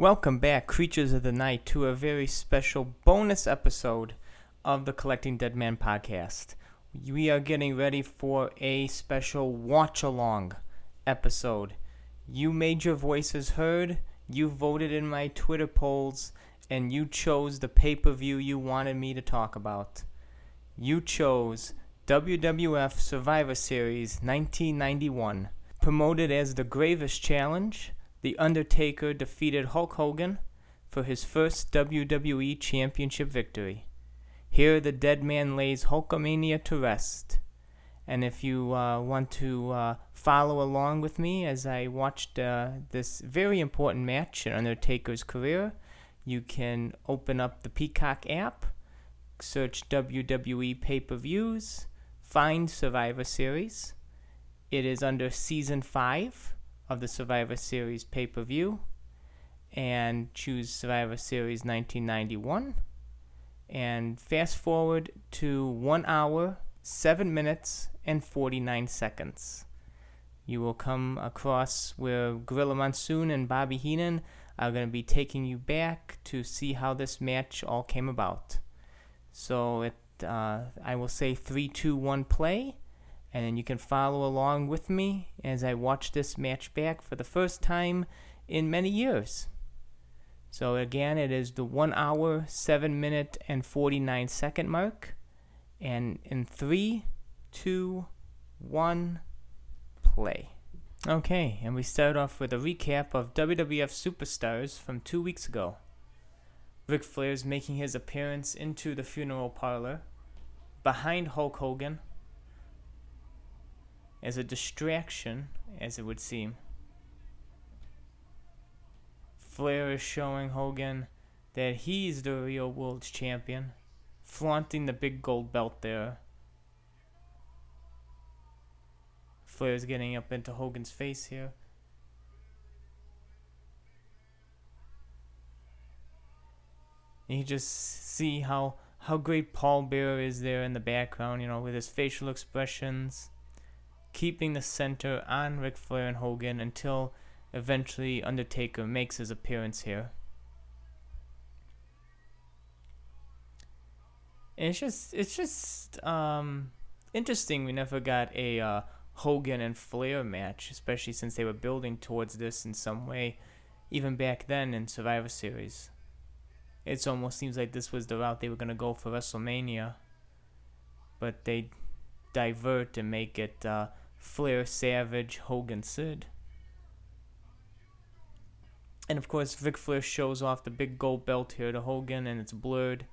Welcome back, creatures of the night, to a very special bonus episode of the Collecting Dead Man podcast. We are getting ready for a special watch along episode. You made your voices heard, you voted in my Twitter polls, and you chose the pay per view you wanted me to talk about. You chose WWF Survivor Series 1991, promoted as the Gravest Challenge the Undertaker defeated Hulk Hogan for his first WWE Championship victory. Here, the dead man lays Hulkamania to rest. And if you uh, want to uh, follow along with me as I watched uh, this very important match in Undertaker's career, you can open up the Peacock app, search WWE pay per views, find Survivor Series. It is under Season 5 of the Survivor Series pay per view and choose Survivor Series 1991 and fast forward to 1 hour, 7 minutes, and 49 seconds. You will come across where Gorilla Monsoon and Bobby Heenan are going to be taking you back to see how this match all came about. So it, uh, I will say 3, 2, 1 play and then you can follow along with me as I watch this match back for the first time in many years. So again, it is the 1 hour, 7 minute, and 49 second mark. And in three, two, one, play. Okay, and we start off with a recap of WWF Superstars from two weeks ago. Ric Flair's making his appearance into the funeral parlor behind Hulk Hogan as a distraction, as it would seem. Flair is showing Hogan that he's the real world champion, flaunting the big gold belt there. Flair's getting up into Hogan's face here. You just see how how great Paul Bearer is there in the background, you know, with his facial expressions keeping the center on Ric Flair and Hogan until eventually Undertaker makes his appearance here. And it's just it's just um, interesting we never got a uh, Hogan and Flair match, especially since they were building towards this in some way, even back then in Survivor Series. It almost seems like this was the route they were gonna go for WrestleMania, but they divert and make it uh, Flair, Savage, Hogan, Sid. And of course, Ric Flair shows off the big gold belt here to Hogan, and it's blurred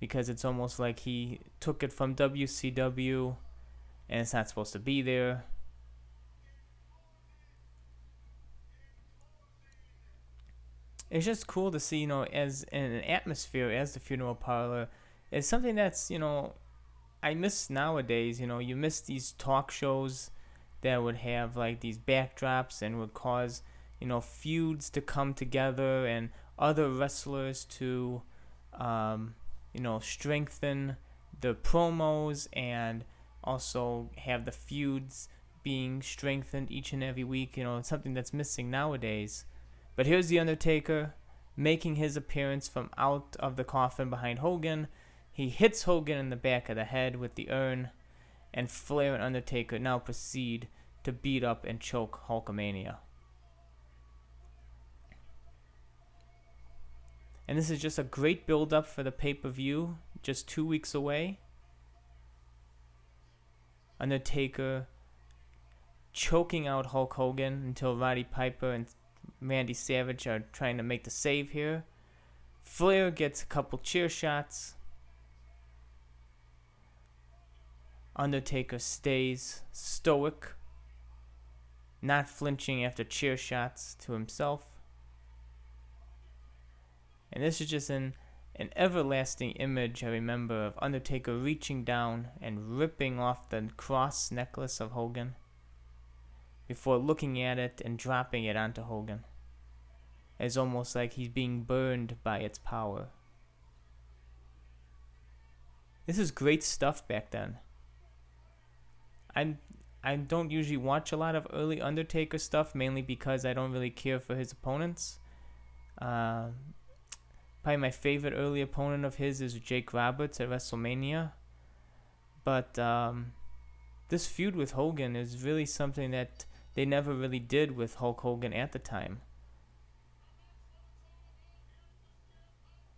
because it's almost like he took it from WCW and it's not supposed to be there. It's just cool to see, you know, as an atmosphere as the funeral parlor It's something that's, you know, I miss nowadays. You know, you miss these talk shows that would have like these backdrops and would cause you know feuds to come together and other wrestlers to um, you know strengthen the promos and also have the feuds being strengthened each and every week you know it's something that's missing nowadays. But here's the undertaker making his appearance from out of the coffin behind hogan. He hits hogan in the back of the head with the urn and Flair and Undertaker now proceed to beat up and choke Hulkamania. And this is just a great build up for the pay per view, just two weeks away. Undertaker choking out Hulk Hogan until Roddy Piper and Randy Savage are trying to make the save here. Flair gets a couple cheer shots. Undertaker stays stoic, not flinching after cheer shots to himself. And this is just an, an everlasting image I remember of Undertaker reaching down and ripping off the cross necklace of Hogan before looking at it and dropping it onto Hogan. It's almost like he's being burned by its power. This is great stuff back then. I I don't usually watch a lot of early Undertaker stuff, mainly because I don't really care for his opponents. Uh, probably my favorite early opponent of his is Jake Roberts at WrestleMania. But um, this feud with Hogan is really something that they never really did with Hulk Hogan at the time.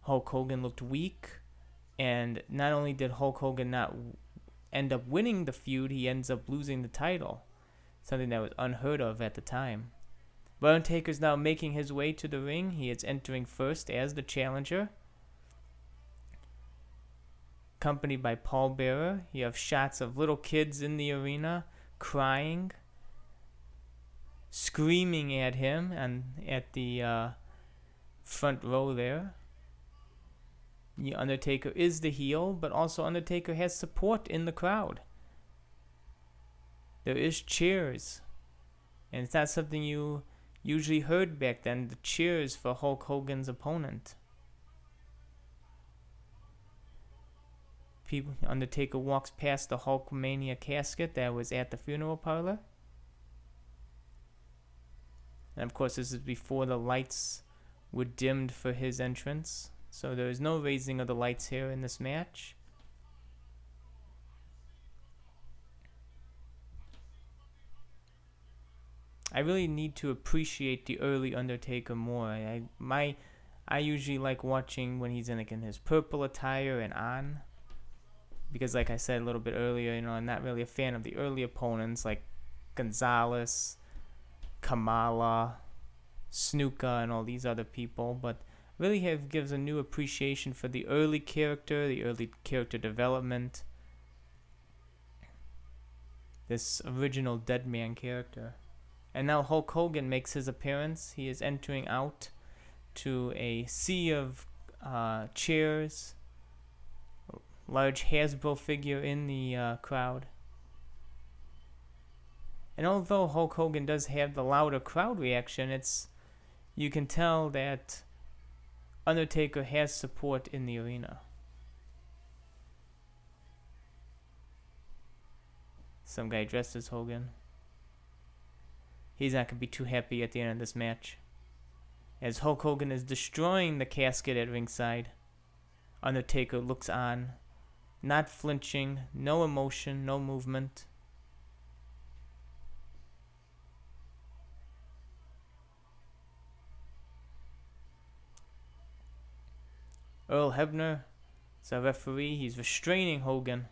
Hulk Hogan looked weak, and not only did Hulk Hogan not end up winning the feud, he ends up losing the title, something that was unheard of at the time. But Undertaker's now making his way to the ring. He is entering first as the challenger. Accompanied by Paul Bearer. You have shots of little kids in the arena crying, screaming at him and at the uh, front row there. The Undertaker is the heel, but also Undertaker has support in the crowd. There is cheers. And it's not something you usually heard back then, the cheers for Hulk Hogan's opponent. People, Undertaker walks past the Hulkamania casket that was at the funeral parlor. And of course, this is before the lights were dimmed for his entrance. So there is no raising of the lights here in this match. I really need to appreciate the early Undertaker more. I my I usually like watching when he's in like in his purple attire and on. Because like I said a little bit earlier, you know, I'm not really a fan of the early opponents like Gonzalez, Kamala, Snuka and all these other people, but really have gives a new appreciation for the early character, the early character development. This original dead man character. And now Hulk Hogan makes his appearance. He is entering out to a sea of uh, chairs, large Hasbro figure in the uh, crowd. And although Hulk Hogan does have the louder crowd reaction, it's you can tell that Undertaker has support in the arena. Some guy dressed as Hogan he's not going to be too happy at the end of this match. As Hulk Hogan is destroying the casket at ringside, Undertaker looks on, not flinching, no emotion, no movement. Earl Hebner is a referee. He's restraining Hogan.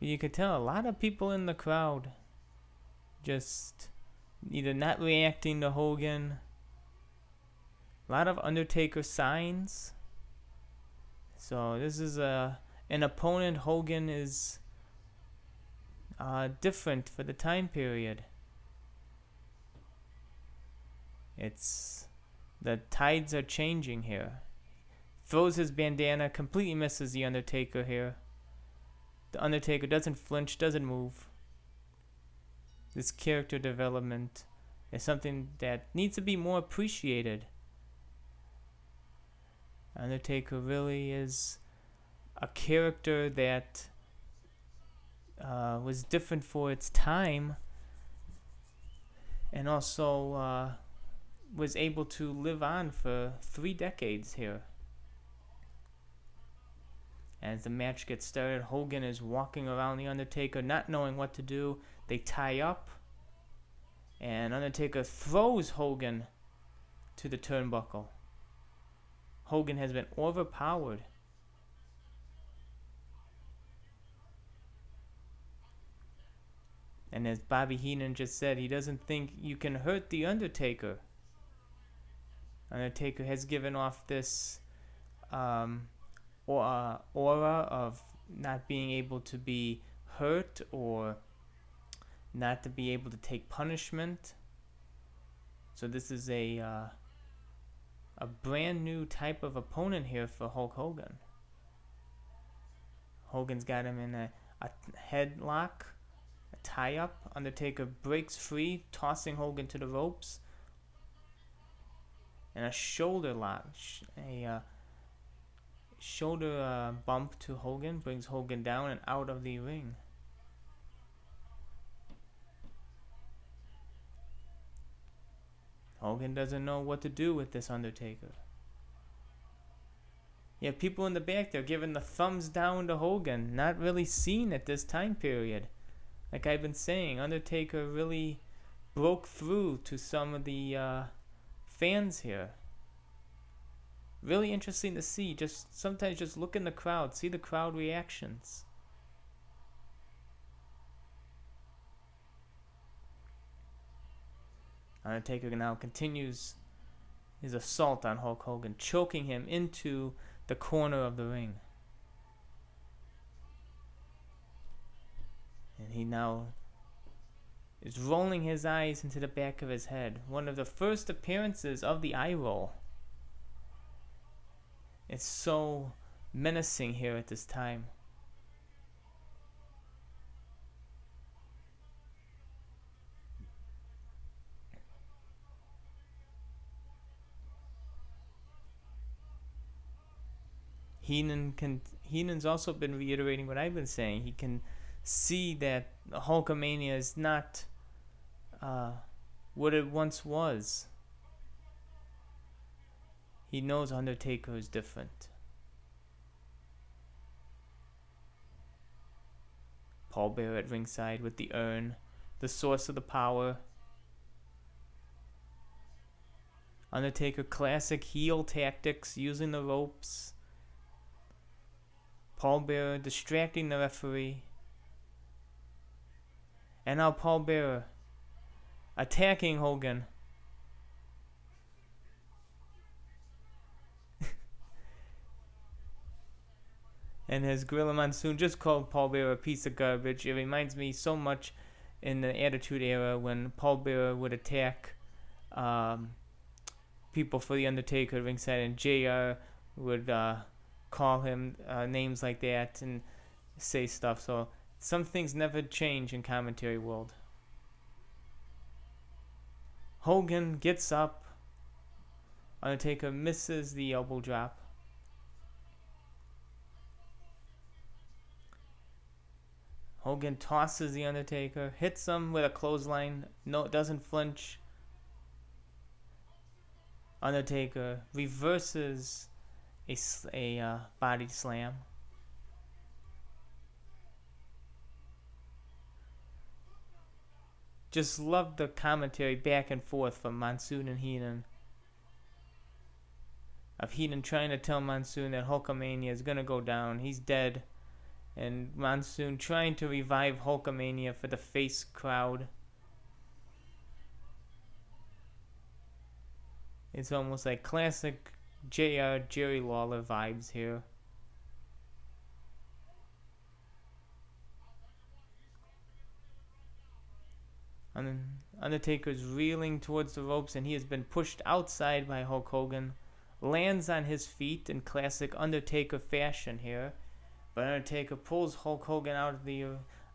you could tell a lot of people in the crowd just either not reacting to Hogan. A lot of Undertaker signs. So this is a an opponent Hogan is uh, different for the time period. It's the tides are changing here. Throws his bandana, completely misses the Undertaker here. The Undertaker doesn't flinch, doesn't move. This character development is something that needs to be more appreciated. Undertaker really is a character that uh, was different for its time and also uh, was able to live on for three decades here. As the match gets started, Hogan is walking around The Undertaker, not knowing what to do. They tie up, and Undertaker throws Hogan to the turnbuckle. Hogan has been overpowered. And as Bobby Heenan just said, he doesn't think you can hurt The Undertaker. Undertaker has given off this um, uh, aura of not being able to be hurt or not to be able to take punishment. So this is a uh, a brand new type of opponent here for Hulk Hogan. Hogan's got him in a, a headlock, a tie up. Undertaker breaks free, tossing Hogan to the ropes, and a shoulder lock. A uh, shoulder uh, bump to Hogan brings Hogan down and out of the ring. Hogan doesn't know what to do with this Undertaker. You have people in the back there giving the thumbs down to Hogan, not really seen at this time period. Like I've been saying, Undertaker really broke through to some of the uh, fans here. Really interesting to see. Just sometimes just look in the crowd, see the crowd reactions. Undertaker now continues his assault on Hulk Hogan, choking him into the corner of the ring. And he now is rolling his eyes into the back of his head. One of the first appearances of the eye roll. It's so menacing here at this time. Heenan can Heenan's also been reiterating what I've been saying. He can see that Hulkamania is not uh, what it once was. He knows Undertaker is different. Paul Bearer at ringside with the urn, the source of the power. Undertaker classic heel tactics using the ropes Paul Bearer distracting the referee. And now Paul Bearer attacking Hogan. and his Gorilla Monsoon just called Paul Bearer a piece of garbage. It reminds me so much in the Attitude Era when Paul Bearer would attack um, people for the Undertaker ringside, and JR would uh, call him uh, names like that and say stuff. So some things never change in commentary world. Hogan gets up. Undertaker misses the elbow drop. Hogan tosses the Undertaker, hits him with a clothesline. No, doesn't flinch. Undertaker reverses a, a uh, body slam. Just love the commentary back and forth from Monsoon and Heenan. Of Heenan trying to tell Monsoon that Hulkamania is gonna go down, he's dead. And Monsoon trying to revive Hulkamania for the face crowd. It's almost like classic JR Jerry Lawler vibes here. Undertaker's reeling towards the ropes and he has been pushed outside by Hulk Hogan. Lands on his feet in classic Undertaker fashion here. But Undertaker pulls Hulk Hogan out of the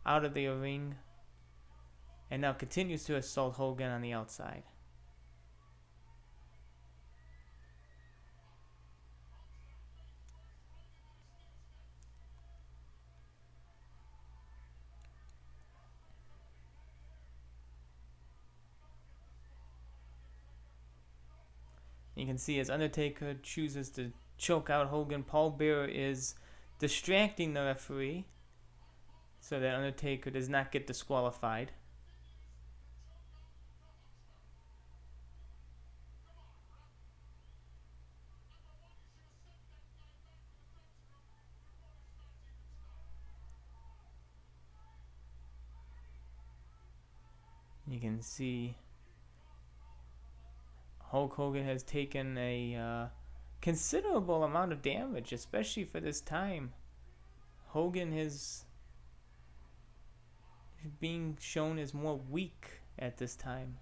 out of the ring and now continues to assault Hogan on the outside. You can see as Undertaker chooses to choke out Hogan, Paul Bearer is distracting the referee so that Undertaker does not get disqualified. You can see Hulk Hogan has taken a uh, considerable amount of damage, especially for this time. Hogan is being shown as more weak at this time.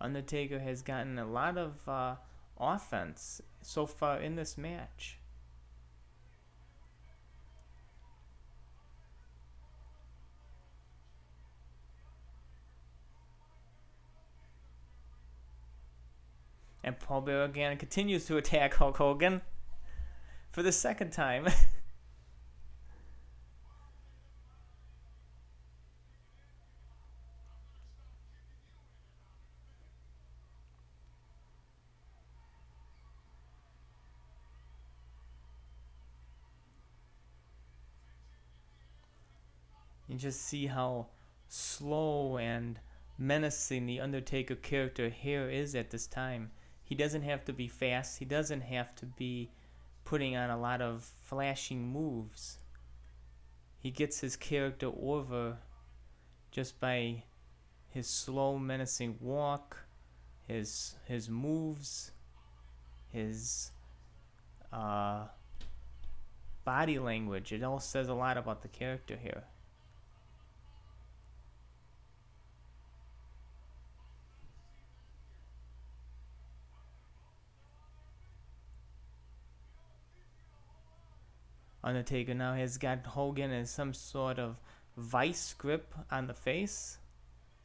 Undertaker has gotten a lot of uh, offense so far in this match. and Paul Bearer again continues to attack Hulk Hogan for the second time. you just see how slow and menacing the Undertaker character here is at this time. He doesn't have to be fast, he doesn't have to be putting on a lot of flashing moves. He gets his character over just by his slow menacing walk, his his moves, his uh, body language. It all says a lot about the character here. Undertaker now has got Hogan in some sort of vice grip on the face,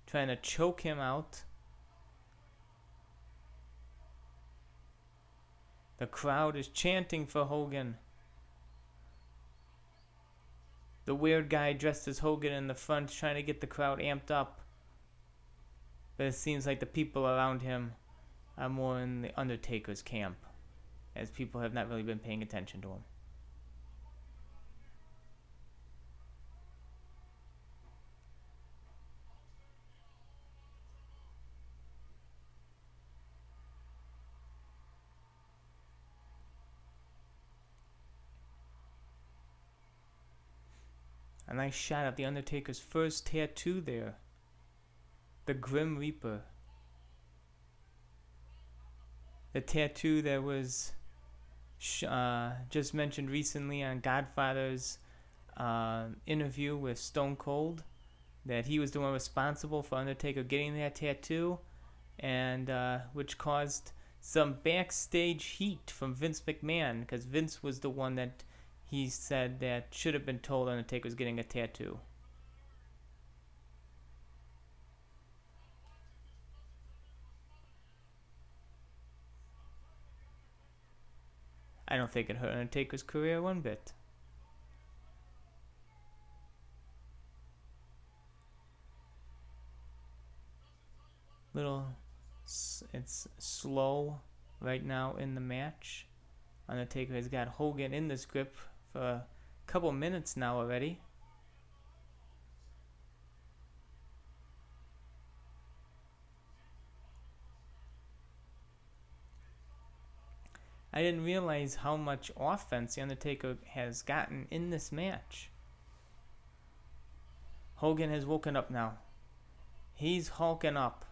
trying to choke him out. The crowd is chanting for Hogan. The weird guy dressed as Hogan in the front trying to get the crowd amped up. But it seems like the people around him are more in the Undertaker's camp, as people have not really been paying attention to him. A nice shot of The Undertaker's first tattoo there. The Grim Reaper. The tattoo that was uh, just mentioned recently on Godfather's uh, interview with Stone Cold. That he was the one responsible for Undertaker getting that tattoo, and uh, which caused some backstage heat from Vince McMahon because Vince was the one that he said that should have been told Undertaker was getting a tattoo. I don't think it hurt Undertaker's career one bit. Little, it's slow right now in the match. Undertaker has got Hogan in this grip a couple minutes now already. I didn't realize how much offense The Undertaker has gotten in this match. Hogan has woken up now. He's hulking up.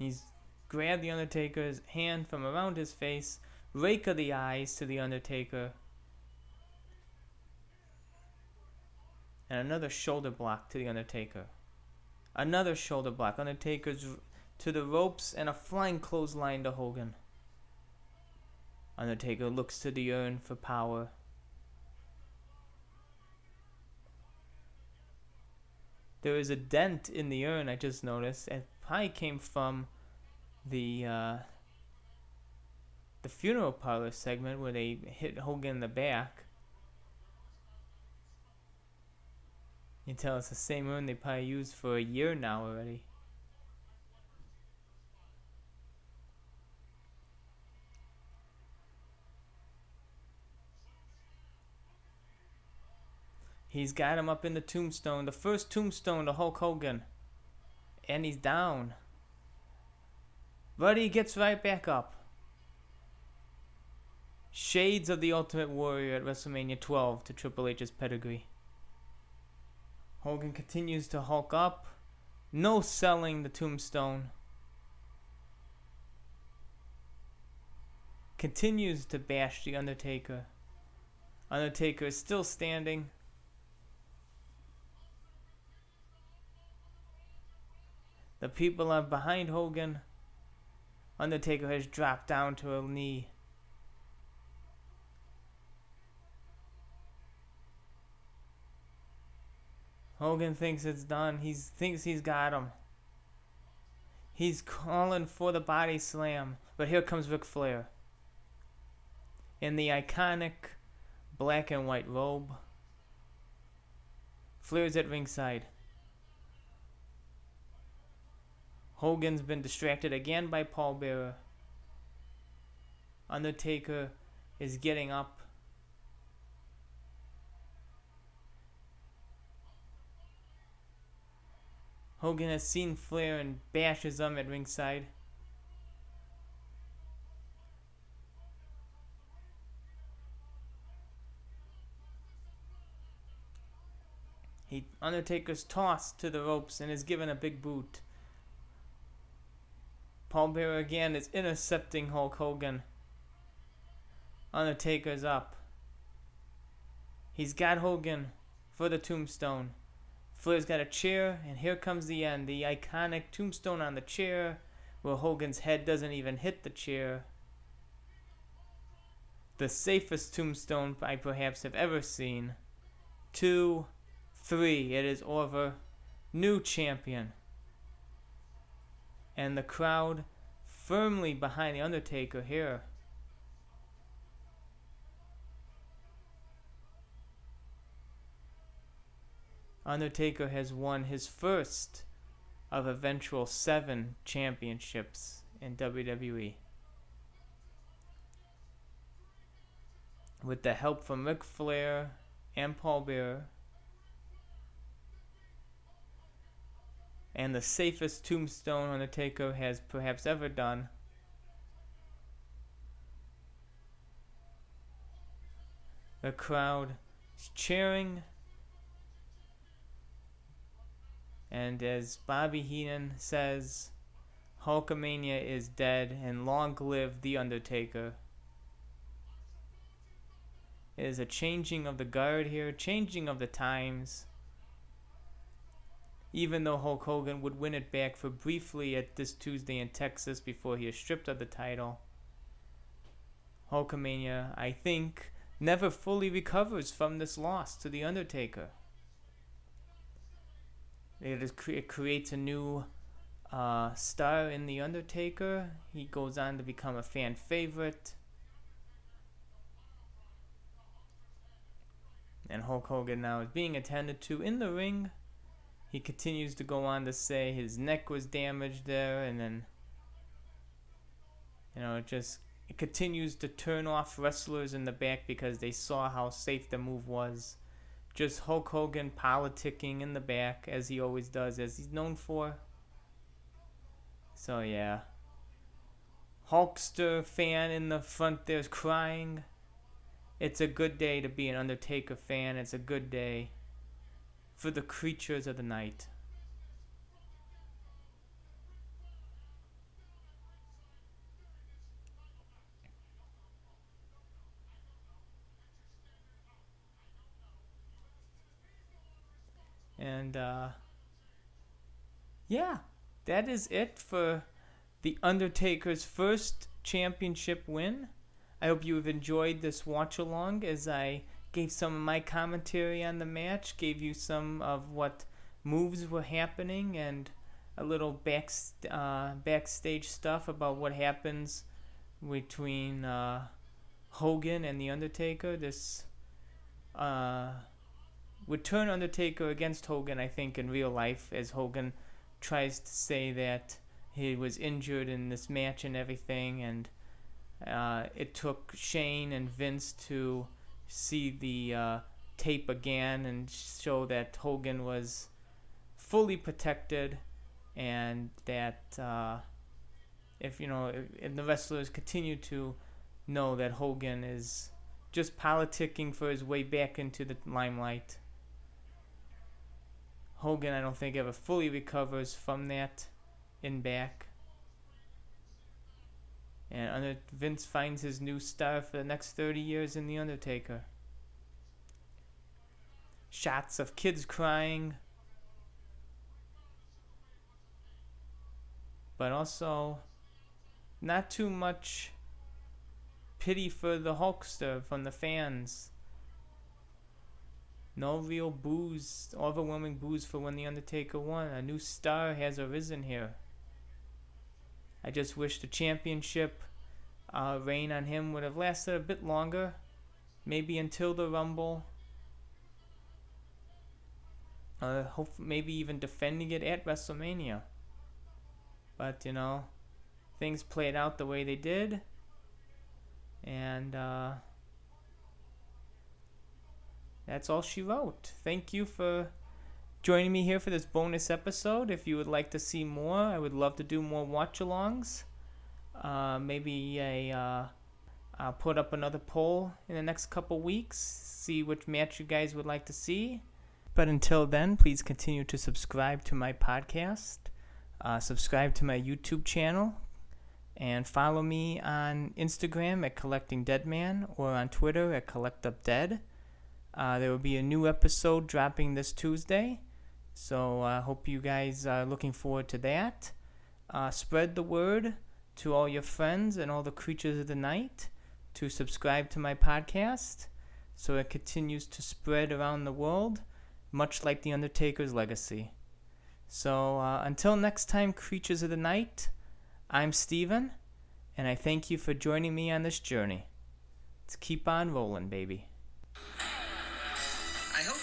He's grabbed The Undertaker's hand from around his face, rake of the eyes to The Undertaker, and another shoulder block to The Undertaker. Another shoulder block. Undertaker's to the ropes and a flying clothesline to Hogan. Undertaker looks to the urn for power. There is a dent in the urn, I just noticed. Probably came from the uh, the funeral parlor segment where they hit Hogan in the back. You tell it's the same urn they probably used for a year now already. He's got him up in the tombstone, the first tombstone to Hulk Hogan. And he's down. But he gets right back up. Shades of the Ultimate Warrior at WrestleMania 12 to Triple H's pedigree. Hogan continues to hulk up. No selling the tombstone. Continues to bash The Undertaker. Undertaker is still standing. The people are behind Hogan. Undertaker has dropped down to a knee. Hogan thinks it's done. He thinks he's got him. He's calling for the body slam, but here comes Ric Flair. In the iconic black and white robe. Flair's at ringside. Hogan's been distracted again by Paul Bearer. Undertaker is getting up. Hogan has seen Flair and bashes him at ringside. He Undertaker's tossed to the ropes and is given a big boot. Paul Bearer again is intercepting Hulk Hogan. Undertaker's up. He's got Hogan for the tombstone. Flair's got a chair, and here comes the end. The iconic tombstone on the chair, where Hogan's head doesn't even hit the chair. The safest tombstone I perhaps have ever seen. Two, three, it is over. New champion and the crowd firmly behind The Undertaker here. Undertaker has won his first of eventual seven championships in WWE. With the help from Ric Flair and Paul Bearer, and the safest tombstone Undertaker has perhaps ever done. The crowd is cheering. And as Bobby Heenan says, Hulkamania is dead and long live The Undertaker. It is a changing of the guard here, changing of the times even though Hulk Hogan would win it back for briefly at this Tuesday in Texas before he is stripped of the title. Hulkamania, I think, never fully recovers from this loss to The Undertaker. It, is, it creates a new uh, star in The Undertaker. He goes on to become a fan favorite. And Hulk Hogan now is being attended to in the ring he continues to go on to say his neck was damaged there, and then you know it just it continues to turn off wrestlers in the back because they saw how safe the move was. Just Hulk Hogan politicking in the back as he always does, as he's known for. So yeah. Hulkster fan in the front there's crying. It's a good day to be an Undertaker fan. It's a good day for the creatures of the night. And uh, yeah, that is it for The Undertaker's first championship win. I hope you have enjoyed this watch along as I gave some of my commentary on the match, gave you some of what moves were happening, and a little back uh, backstage stuff about what happens between uh, Hogan and the Undertaker. This uh, would turn Undertaker against Hogan, I think, in real life, as Hogan tries to say that he was injured in this match and everything, and uh, it took Shane and Vince to see the uh, tape again and show that Hogan was fully protected and that uh, if you know if, the wrestlers continue to know that Hogan is just politicking for his way back into the limelight. Hogan, I don't think ever fully recovers from that in back. And under Vince finds his new star for the next 30 years in The Undertaker. Shots of kids crying. But also, not too much pity for the Hulkster from the fans. No real boos, overwhelming boos for when The Undertaker won. A new star has arisen here. I just wish the championship uh, reign on him would have lasted a bit longer, maybe until the Rumble. Uh, hope maybe even defending it at WrestleMania. But, you know, things played out the way they did. And, uh, that's all she wrote. Thank you for joining me here for this bonus episode. If you would like to see more, I would love to do more watch alongs. Uh, maybe a uh, I'll put up another poll in the next couple weeks, see which match you guys would like to see. But until then, please continue to subscribe to my podcast, uh, subscribe to my YouTube channel, and follow me on Instagram at Collecting Dead Man or on Twitter at Collect Up Dead. Uh, there will be a new episode dropping this Tuesday, so I hope you guys are looking forward to that. Uh, spread the word to all your friends and all the creatures of the night to subscribe to my podcast so it continues to spread around the world, much like The Undertaker's legacy. So uh, until next time, creatures of the night, I'm Steven, and I thank you for joining me on this journey. Let's keep on rolling, baby.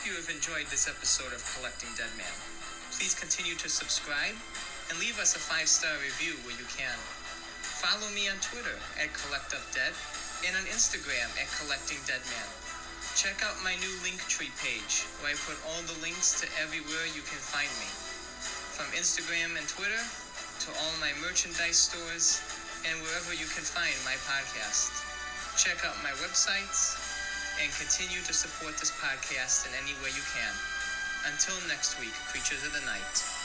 You have enjoyed this episode of Collecting Dead Man. Please continue to subscribe and leave us a five star review where you can. Follow me on Twitter at CollectUpDead and on Instagram at Collecting Dead Man. Check out my new Linktree page where I put all the links to everywhere you can find me. From Instagram and Twitter to all my merchandise stores and wherever you can find my podcast. Check out my websites and continue to support this podcast in any way you can. Until next week, Creatures of the Night.